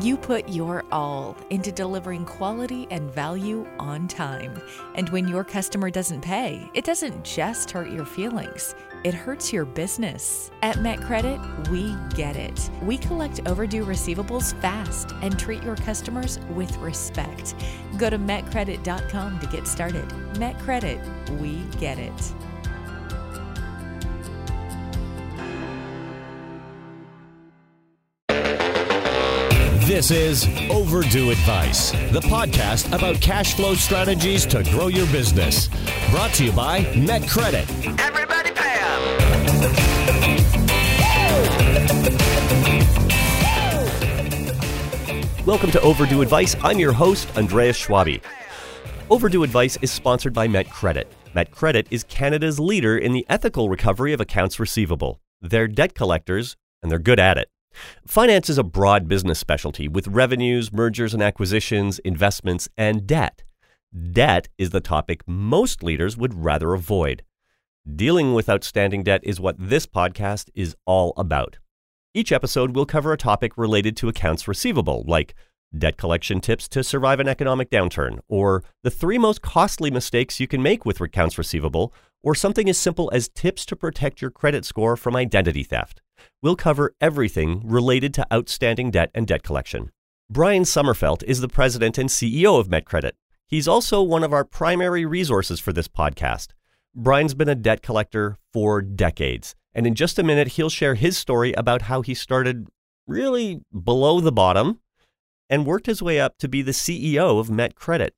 You put your all into delivering quality and value on time. And when your customer doesn't pay, it doesn't just hurt your feelings, it hurts your business. At MetCredit, we get it. We collect overdue receivables fast and treat your customers with respect. Go to metcredit.com to get started. MetCredit, we get it. This is Overdue Advice, the podcast about cash flow strategies to grow your business. Brought to you by MetCredit. Everybody pay up. Welcome to Overdue Advice. I'm your host, Andreas Schwabi. Overdue Advice is sponsored by MetCredit. MetCredit is Canada's leader in the ethical recovery of accounts receivable. They're debt collectors, and they're good at it. Finance is a broad business specialty with revenues, mergers and acquisitions, investments, and debt. Debt is the topic most leaders would rather avoid. Dealing with outstanding debt is what this podcast is all about. Each episode will cover a topic related to accounts receivable, like debt collection tips to survive an economic downturn, or the three most costly mistakes you can make with accounts receivable, or something as simple as tips to protect your credit score from identity theft. We'll cover everything related to outstanding debt and debt collection. Brian Sommerfeld is the president and CEO of MetCredit. He's also one of our primary resources for this podcast. Brian's been a debt collector for decades, and in just a minute, he'll share his story about how he started really below the bottom and worked his way up to be the CEO of MetCredit.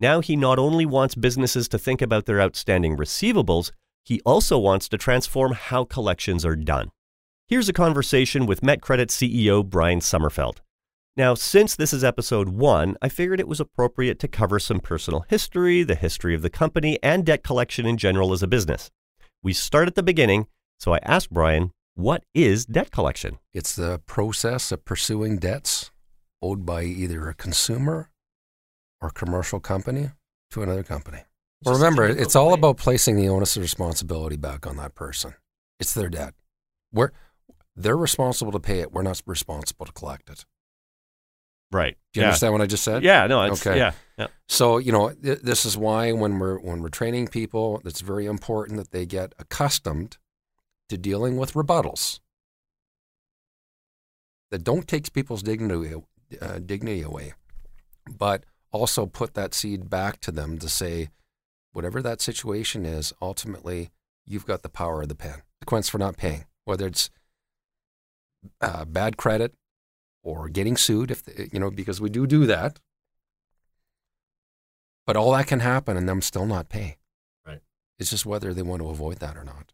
Now he not only wants businesses to think about their outstanding receivables, he also wants to transform how collections are done. Here's a conversation with MetCredit CEO Brian Sommerfeld. Now, since this is episode one, I figured it was appropriate to cover some personal history, the history of the company, and debt collection in general as a business. We start at the beginning, so I asked Brian, what is debt collection? It's the process of pursuing debts owed by either a consumer or commercial company to another company. Well, remember, it's all about placing the onus of responsibility back on that person. It's their debt. We're, they're responsible to pay it. We're not responsible to collect it. Right. Do you understand what I just said? Yeah, no, it's, Okay. yeah, yeah. So you know, th- this is why when we're when we're training people, it's very important that they get accustomed to dealing with rebuttals that don't take people's dignity uh, dignity away, but also put that seed back to them to say, whatever that situation is, ultimately you've got the power of the pen. The consequence for not paying, whether it's uh, bad credit or getting sued, if the, you know, because we do do that. But all that can happen and them still not pay. Right. It's just whether they want to avoid that or not.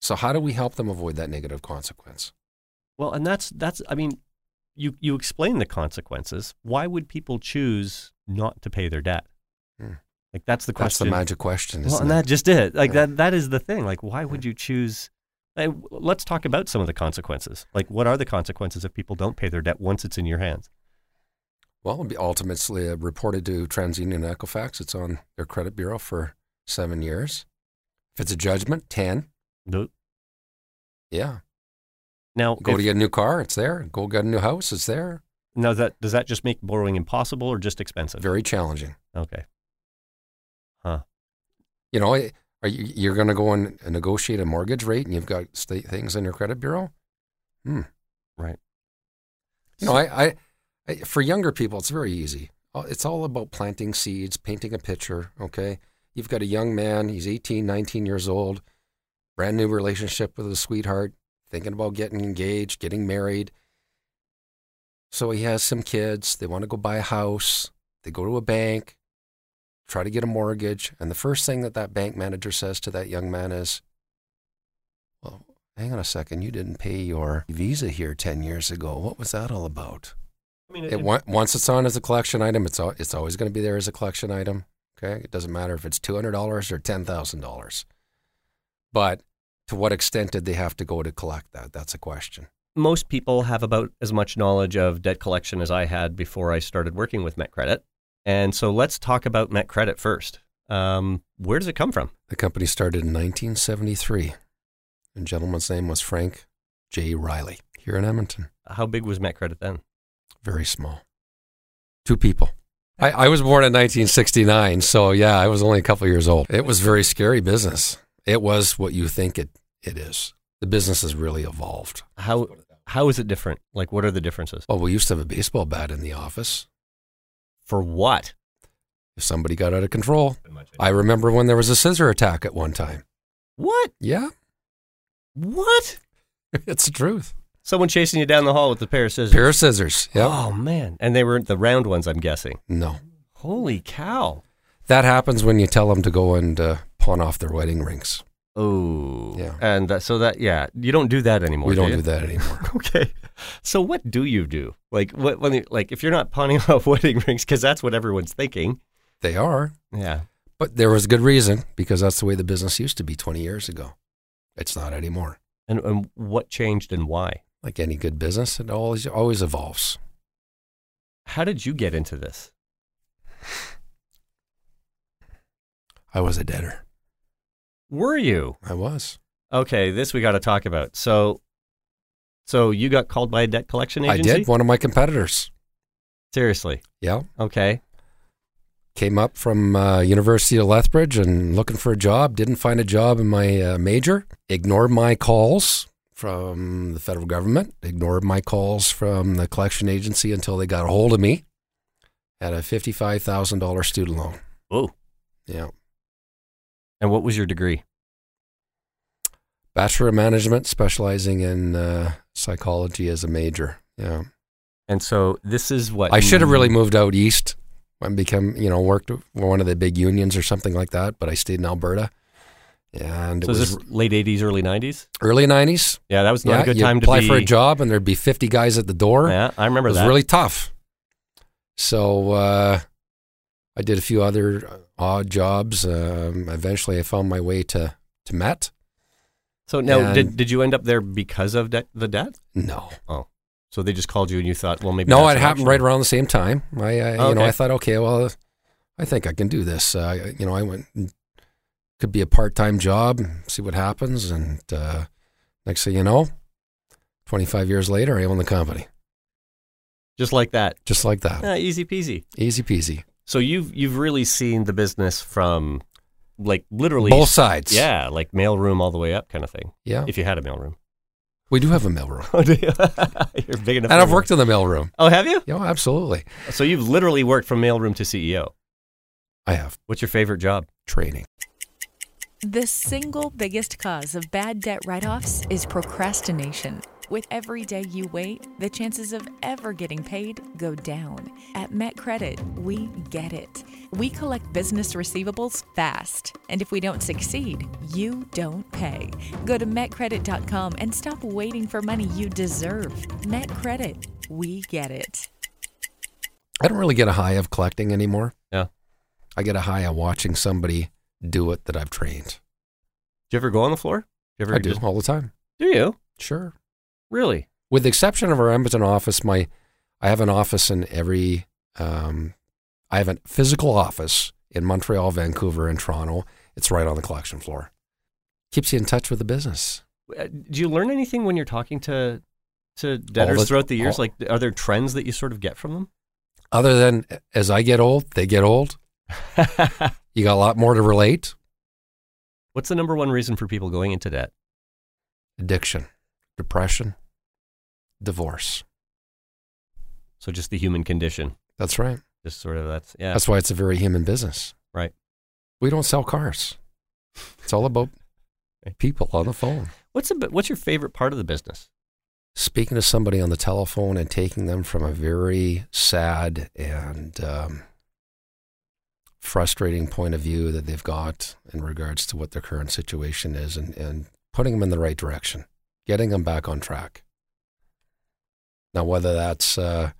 So how do we help them avoid that negative consequence? Well, and that's that's I mean, you you explain the consequences. Why would people choose not to pay their debt? Hmm. Like that's the question. That's the magic question. well, and it? that just it. Like Yeah. that that is the thing. Like why would you choose Hey, let's talk about some of the consequences. Like what are the consequences if people don't pay their debt once it's in your hands? Well, it'll be ultimately uh, reported to TransUnion and Equifax. It's on their credit bureau for seven years. If it's a judgment, 10. No- Yeah. Now, Go if- to get a new car, it's there. Go get a new house, it's there. now that does that just make borrowing impossible or just expensive? Very challenging. Okay. Huh. You know, are you, you're going to go and negotiate a mortgage rate and you've got state things in your credit bureau? Hmm. Right. You know, I, I, I, for younger people, it's very easy. Uh, It's all about planting seeds, painting a picture, okay? You've got a young man, he's 18, 19 years old, brand new relationship with a sweetheart, thinking about getting engaged, getting married. So he has some kids, they want to go buy a house, they go to a bank, try to get a mortgage, and the first thing that that bank manager says to that young man is, "Well, hang on a second, you didn't pay your visa here 10 years ago. What was that all about?" I mean, It, on- once it's on as a collection item, it's it's always going to be there as a collection item. Okay, it doesn't matter if it's two hundred dollars or ten thousand dollars. But to what extent did they have to go to collect that? That's a question. most people have about as much knowledge of debt collection as I had before I started working with MetCredit. And so let's talk about MetCredit first. Um, where does it come from? The company started in 1973. The gentleman's name was Frank J. Riley here in Edmonton. How big was MetCredit then? Very small. Two people. I, I was born in 1969, so yeah, I was only a couple years old. It was very scary business. It was what you think it, it is. The business has really evolved. How how is it different? Like, what are the differences? Well, we used to have a baseball bat in the office. For what? If somebody got out of control, I remember when there was a scissor attack at one time. What? Yeah, What? it's the truth. Someone chasing you down the hall with a pair of scissors. Pair of scissors. Yeah. Oh man! And they were the round ones, I'm guessing. No. Holy cow! That happens when you tell them to go and uh, pawn off their wedding rings. Oh, Yeah. And that, so that yeah, you don't do that anymore. we don't you? do that anymore. Okay. So what do you do? Like what when you, like if you're not pawning off wedding rings because that's what everyone's thinking. they are. Yeah. But there was good reason because that's the way the business used to be 20 years ago. It's not anymore. And and what changed and why? Like any good business, it always always evolves. How did you get into this? I was a debtor. Were you? I was. Okay, this we got to talk about. So so you got called by a debt collection agency? I did. One of my competitors. Seriously. Yeah. Okay. Came up from uh, University of Lethbridge and looking for a job. Didn't find a job in my uh, major. Ignored my calls from the federal government. Ignored my calls from the collection agency until they got a hold of me. Had a fifty-five thousand dollar student loan. Oh. Yeah. And what was your degree? Bachelor of Management, specializing in uh, psychology as a major. Yeah. And so this is what I should have really moved out east and become, you know, worked for one of the big unions or something like that, but I stayed in Alberta. And So it was this late 80s, early 90s? early 90s. Yeah, that was not yeah, a good time to apply be for a job and there'd be 50 guys at the door. Yeah, I remember it was that. really tough. So uh, I did a few other odd jobs. Um, eventually, I found my way to, to Met. so now, and- did did you end up there because of debt, the debt? No. Oh, so they just called you and you thought, well, maybe No, it happened right around the same time. I, I you know, I thought, okay, well, I think I can do this. Uh, you know, I went, could be a part-time job, see what happens, and uh, next thing you know, 25 years later, I own the company, just like that. just like that, Yeah, easy peasy. easy peasy. So you've you've really seen the business from like literally Both sides. Yeah, like mailroom all the way up, kind of thing. yeah. If you had a mailroom, We do have a mailroom, oh, do you? you're big enough. and I've worked in the mailroom. Oh, have you? Yeah, absolutely. So you've literally worked from mailroom to CEO. I have What's your favorite job? training. The single biggest cause of bad debt write offs is procrastination. With every day you wait, the chances of ever getting paid go down. At Met Credit, we get it. We collect business receivables fast, and if we don't succeed, you don't pay. Go to metcredit.com and stop waiting for money you deserve. Met Credit, we get it. I don't really get a high of collecting anymore. Yeah. I get a high of watching somebody do it that I've trained. Do you ever go on the floor? Do you ever I do just- all the time. do you Sure. Really? with the exception of our Edmonton office, my I have an office in every um, I have a physical office in Montreal, Vancouver, and Toronto. It's right on the collection floor. Keeps you in touch with the business. Uh, Do you learn anything when you're talking to to debtors the- throughout the years? all- like, are there trends that you sort of get from them? Other than as I get old, they get old. You got a lot more to relate. What's the number one reason for people going into debt? Addiction, depression, divorce. So just the human condition. That's right. Just sort of that's yeah. That's why it's a very human business. Right. We don't sell cars. It's all about people on the phone. What's a, what's your favorite part of the business? speaking to somebody on the telephone and taking them from a very sad and um, frustrating point of view that they've got in regards to what their current situation is and, and putting them in the right direction, getting them back on track. Now, whether that's uh,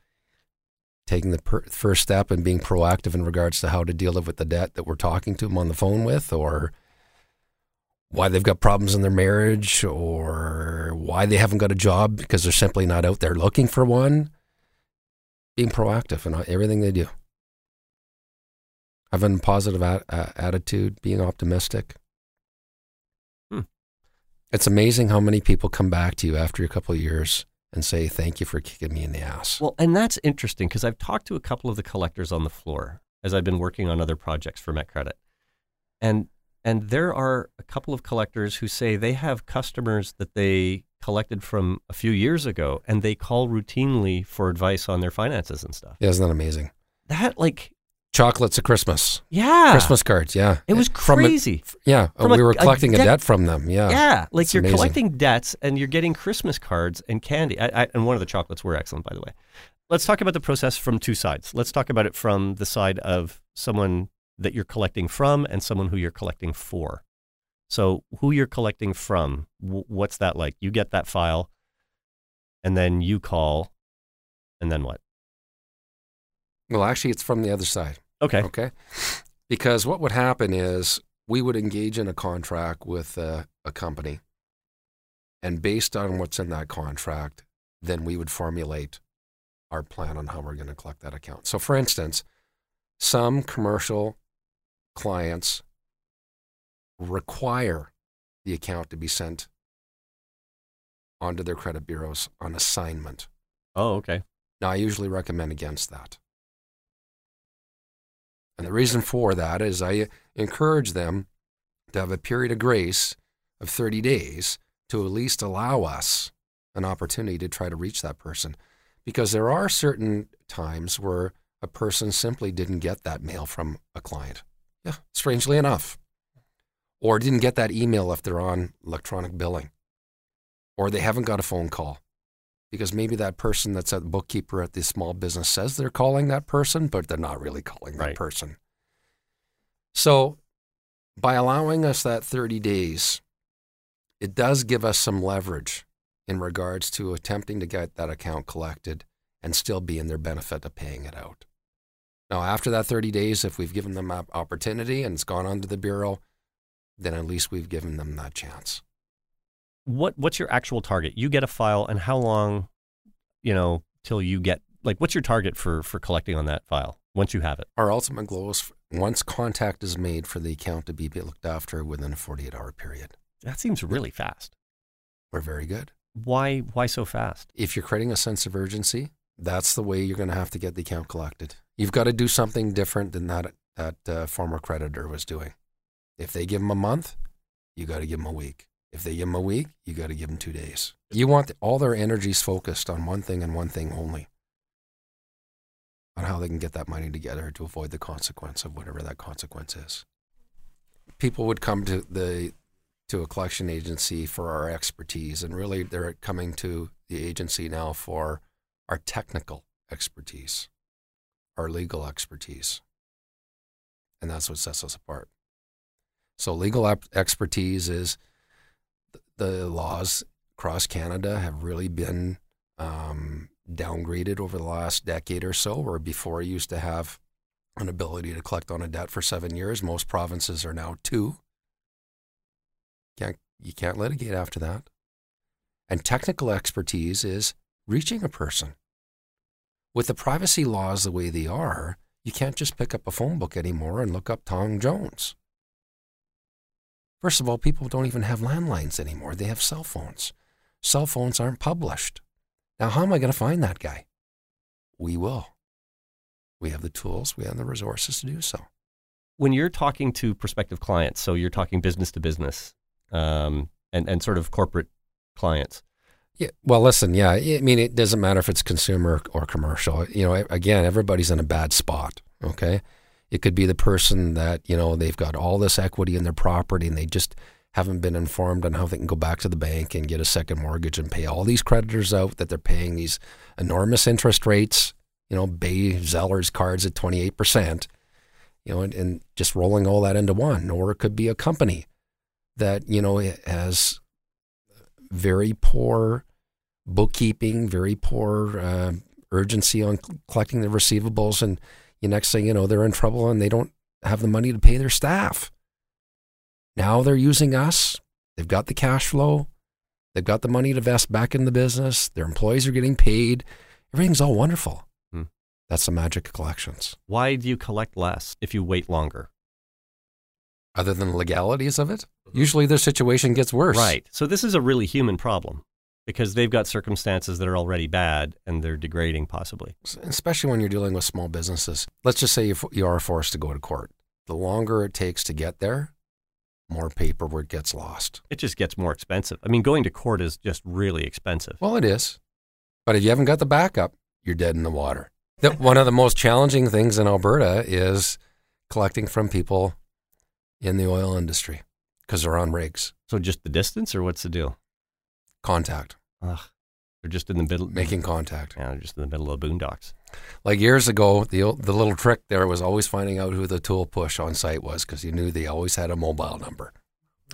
taking the per- first step and being proactive in regards to how to deal with the debt that we're talking to them on the phone with, or why they've got problems in their marriage or why they haven't got a job because they're simply not out there looking for one. Being proactive in everything they do. Having a positive a- a- attitude, being optimistic. Hmm. It's amazing how many people come back to you after a couple of years and say thank you for kicking me in the ass. Well, and that's interesting because I've talked to a couple of the collectors on the floor as I've been working on other projects for MetCredit. And and there are a couple of collectors who say they have customers that they collected from a few years ago and they call routinely for advice on their finances and stuff. yeah, isn't that amazing? That like Chocolates at Christmas, yeah. Christmas cards. Yeah, It was From a- crazy. yeah, From we a- were a collecting a, debt- debt from them. Yeah, Yeah, like It's you're amazing. collecting debts and you're getting Christmas cards and candy. I, I, and one of the chocolates were excellent, by the way. Let's talk about the process from two sides. Let's talk about it from the side of someone that you're collecting from and someone who you're collecting for. So, who you're collecting from, wh- what's that like? You get that file, and then you call, and then what? Well, actually, it's from the other side. Okay. Okay. Because what would happen is we would engage in a contract with a, a company. And based on what's in that contract, then we would formulate our plan on how we're going to collect that account. So, for instance, some commercial clients require the account to be sent onto their credit bureaus on assignment. Oh, okay. Now, I usually recommend against that. And the reason for that is I encourage them to have a period of grace of 30 days to at least allow us an opportunity to try to reach that person. Because there are certain times where a person simply didn't get that mail from a client. Yeah, strangely enough. Or didn't get that email if they're on electronic billing. Or they haven't got a phone call because maybe that person that's a bookkeeper at the small business says they're calling that person, but they're not really calling that Right. person. So, by allowing us that 30 days, it does give us some leverage in regards to attempting to get that account collected and still be in their benefit of paying it out. Now, after that 30 days, if we've given them that opportunity and it's gone onto the bureau, then at least we've given them that chance. What What's your actual target? You get a file, and how long, you know, till you get like what's your target for for collecting on that file once you have it? Our ultimate goal is once contact is made for the account to be looked after within a 48 hour period. That seems really fast. We're very good. Why why so fast? If you're creating a sense of urgency, that's the way you're going to have to get the account collected. You've got to do something different than that that uh, former creditor was doing. If they give them a month, you got to give them a week. If they give them a week, you got to give them two days. You want all their energies focused on one thing and one thing only on how they can get that money together to avoid the consequence of whatever that consequence is. People would come to the to a collection agency for our expertise, and really they're coming to the agency now for our technical expertise, our legal expertise, and that's what sets us apart. So, legal expertise is the laws across Canada have really been um, downgraded over the last decade or so, where before you used to have an ability to collect on a debt for seven years. Most provinces are now two. Can't, you can't litigate after that. And technical expertise is reaching a person. With the privacy laws the way they are, you can't just pick up a phone book anymore and look up Tom Jones. First of all, people don't even have landlines anymore. They have cell phones. Cell phones aren't published. Now, how am I going to find that guy? We will. We have the tools, we have the resources to do so. When you're talking to prospective clients, so you're talking business to business, um, and and sort of corporate clients. Yeah. Well, listen. Yeah. I mean, it doesn't matter if it's consumer or commercial. You know, again, everybody's in a bad spot. Okay. It could be the person that you know they've got all this equity in their property and they just haven't been informed on how they can go back to the bank and get a second mortgage and pay all these creditors out that they're paying these enormous interest rates. You know, Bay Zeller's cards at twenty eight percent. You know, and, and just rolling all that into one. Or it could be a company that you know has very poor bookkeeping, very poor uh, urgency on collecting the receivables, and the next thing you know, they're in trouble and they don't have the money to pay their staff. Now they're using us. They've got the cash flow. They've got the money to invest back in the business. Their employees are getting paid. Everything's all wonderful. Hmm. That's the magic of collections. Why do you collect less if you wait longer? Other than the legalities of it, usually their situation gets worse. Right. So this is a really human problem. Because they've got circumstances that are already bad and they're degrading possibly. especially when you're dealing with small businesses. Let's just say you you are forced to go to court. The longer it takes to get there, more paperwork gets lost. It just gets more expensive. I mean, going to court is just really expensive. Well, it is. But if you haven't got the backup, you're dead in the water. The, one of the most challenging things in Alberta is collecting from people in the oil industry because they're on rigs. So just the distance, or what's the deal? Contact, Ugh, they're just in the middle, making contact. Yeah, they're just in the middle of the boondocks. Like years ago, the the little trick there was always finding out who the tool push on site was because you knew they always had a mobile number.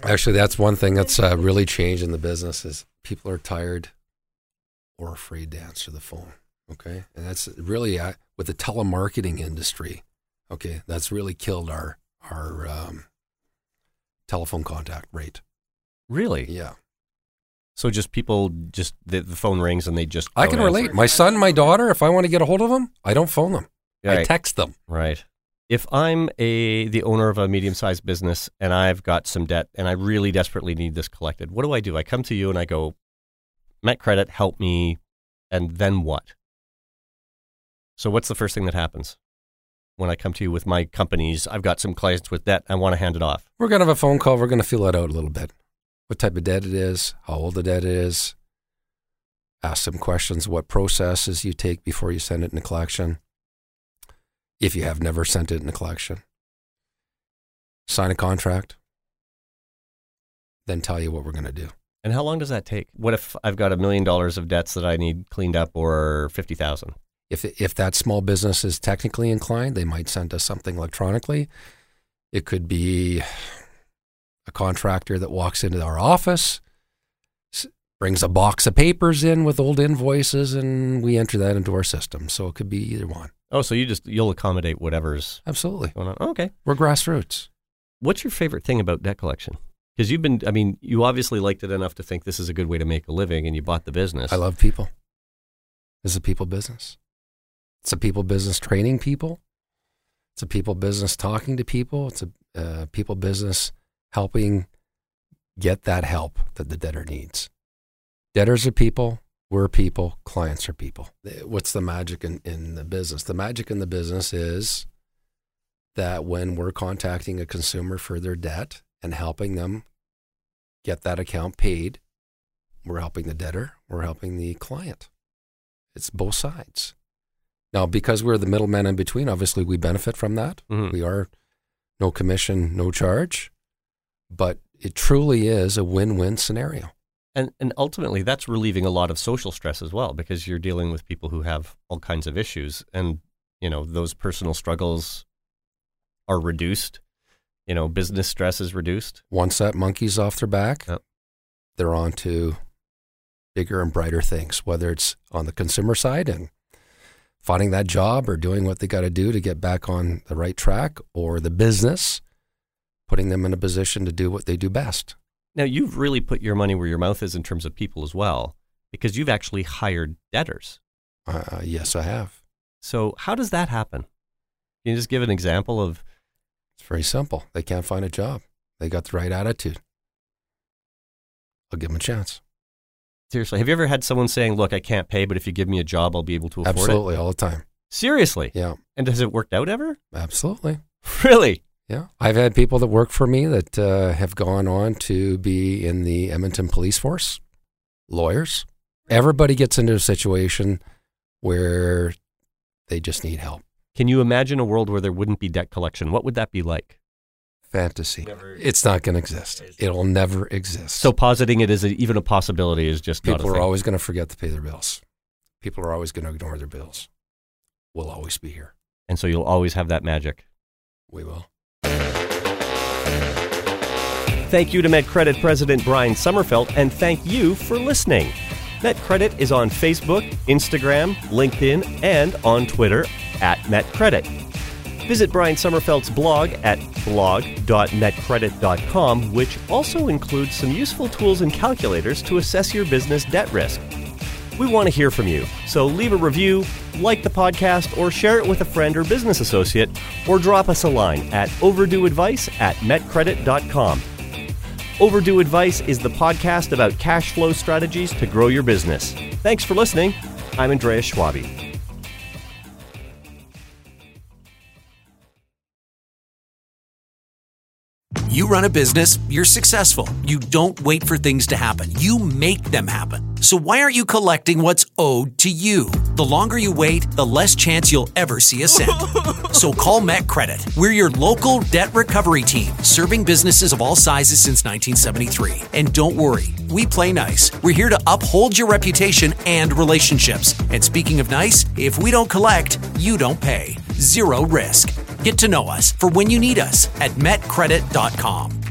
Actually, that's one thing that's uh, really changed in the business is people are tired or afraid to answer the phone. Okay, and that's really uh, with the telemarketing industry. Okay, that's really killed our our um, telephone contact rate. Really? Yeah, So just people just the, the phone rings and they just I can relate. My son, my daughter, if I want to get a hold of them, I don't phone them. I Right. text them. Right. If I'm a the owner of a medium-sized business and I've got some debt and I really desperately need this collected, what do I do? I come to you and I go, Met Credit, help me, and then what? So what's the first thing that happens when I come to you with my companies? I've got some clients with debt. I want to hand it off. We're going to have a phone call. We're going to feel it out a little bit. What type of debt it is, how old the debt is. Ask some questions. What processes you take before you send it in collection. If you have never sent it in collection, sign a contract. Then tell you what we're going to do. And how long does that take? What if I've got a million dollars of debts that I need cleaned up, or fifty thousand? If if that small business is technically inclined, they might send us something electronically. It could be a contractor that walks into our office, brings a box of papers in with old invoices, and we enter that into our system. So it could be either one. Oh, so you just you'll accommodate whatever's Absolutely, going on. Okay. we're grassroots. What's your favorite thing about debt collection? Because you've been, I mean, you obviously liked it enough to think this is a good way to make a living and you bought the business. I love people. It's a people business. It's a people business training people. It's a people business talking to people. It's a uh, people business helping get that help that the debtor needs. Debtors are people. We're people. Clients are people. What's the magic in, in the business? The magic in the business is that when we're contacting a consumer for their debt and helping them get that account paid, we're helping the debtor, we're helping the client. It's both sides. Now, because we're the middlemen in between, obviously we benefit from that. Mhm. We are no commission, no charge, but it truly is a win win scenario. And, and ultimately, that's relieving a lot of social stress as well because you're dealing with people who have all kinds of issues. And, you know, those personal struggles are reduced. You know, business stress is reduced. Once that monkey's off their back, Yep. they're on to bigger and brighter things, whether it's on the consumer side and finding that job or doing what they got to do to get back on the right track, or the business, putting them in a position to do what they do best. Now, you've really put your money where your mouth is in terms of people as well because you've actually hired debtors. Uh, yes, I have. So, how does that happen? Can you just give an example of It's very simple. They can't find a job. They got the right attitude. I'll give them a chance. seriously? Have you ever had someone saying, "Look, I can't pay, but if you give me a job, I'll be able to afford Absolutely, it"? Absolutely, all the time. Seriously? Yeah, And has it worked out ever? absolutely. Really? Yeah, I've had people that work for me that uh, have gone on to be in the Edmonton Police Force, lawyers. Everybody gets into a situation where they just need help. Can you imagine a world where there wouldn't be debt collection? What would that be like? Fantasy. It's not going to exist. It'll never exist. So positing it as a, even a possibility is just not a people are thing. always going to forget to pay their bills. People are always going to ignore their bills. We'll always be here. and so you'll always have that magic. We will. Thank you to MetCredit President Brian Sommerfeld, and thank you for listening. MetCredit is on Facebook, Instagram, LinkedIn, and on Twitter at MetCredit. Visit Brian Sommerfeld's blog at blog.metcredit.com, which also includes some useful tools and calculators to assess your business debt risk. We want to hear from you, so leave a review, like the podcast, or share it with a friend or business associate, or drop us a line at overdueadvice at metcredit.com. Overdue Advice is the podcast about cash flow strategies to grow your business. Thanks for listening. I'm Andreas Schwabi. You run a business, you're successful. You don't wait for things to happen, you make them happen. So, why aren't you collecting what's owed to you? The longer you wait, the less chance you'll ever see a cent. So, call Met Credit. We're your local debt recovery team, serving businesses of all sizes since 1973. And don't worry, we play nice. We're here to uphold your reputation and relationships. And speaking of nice, if we don't collect, you don't pay. Zero risk. Get to know us for when you need us at metcredit.com.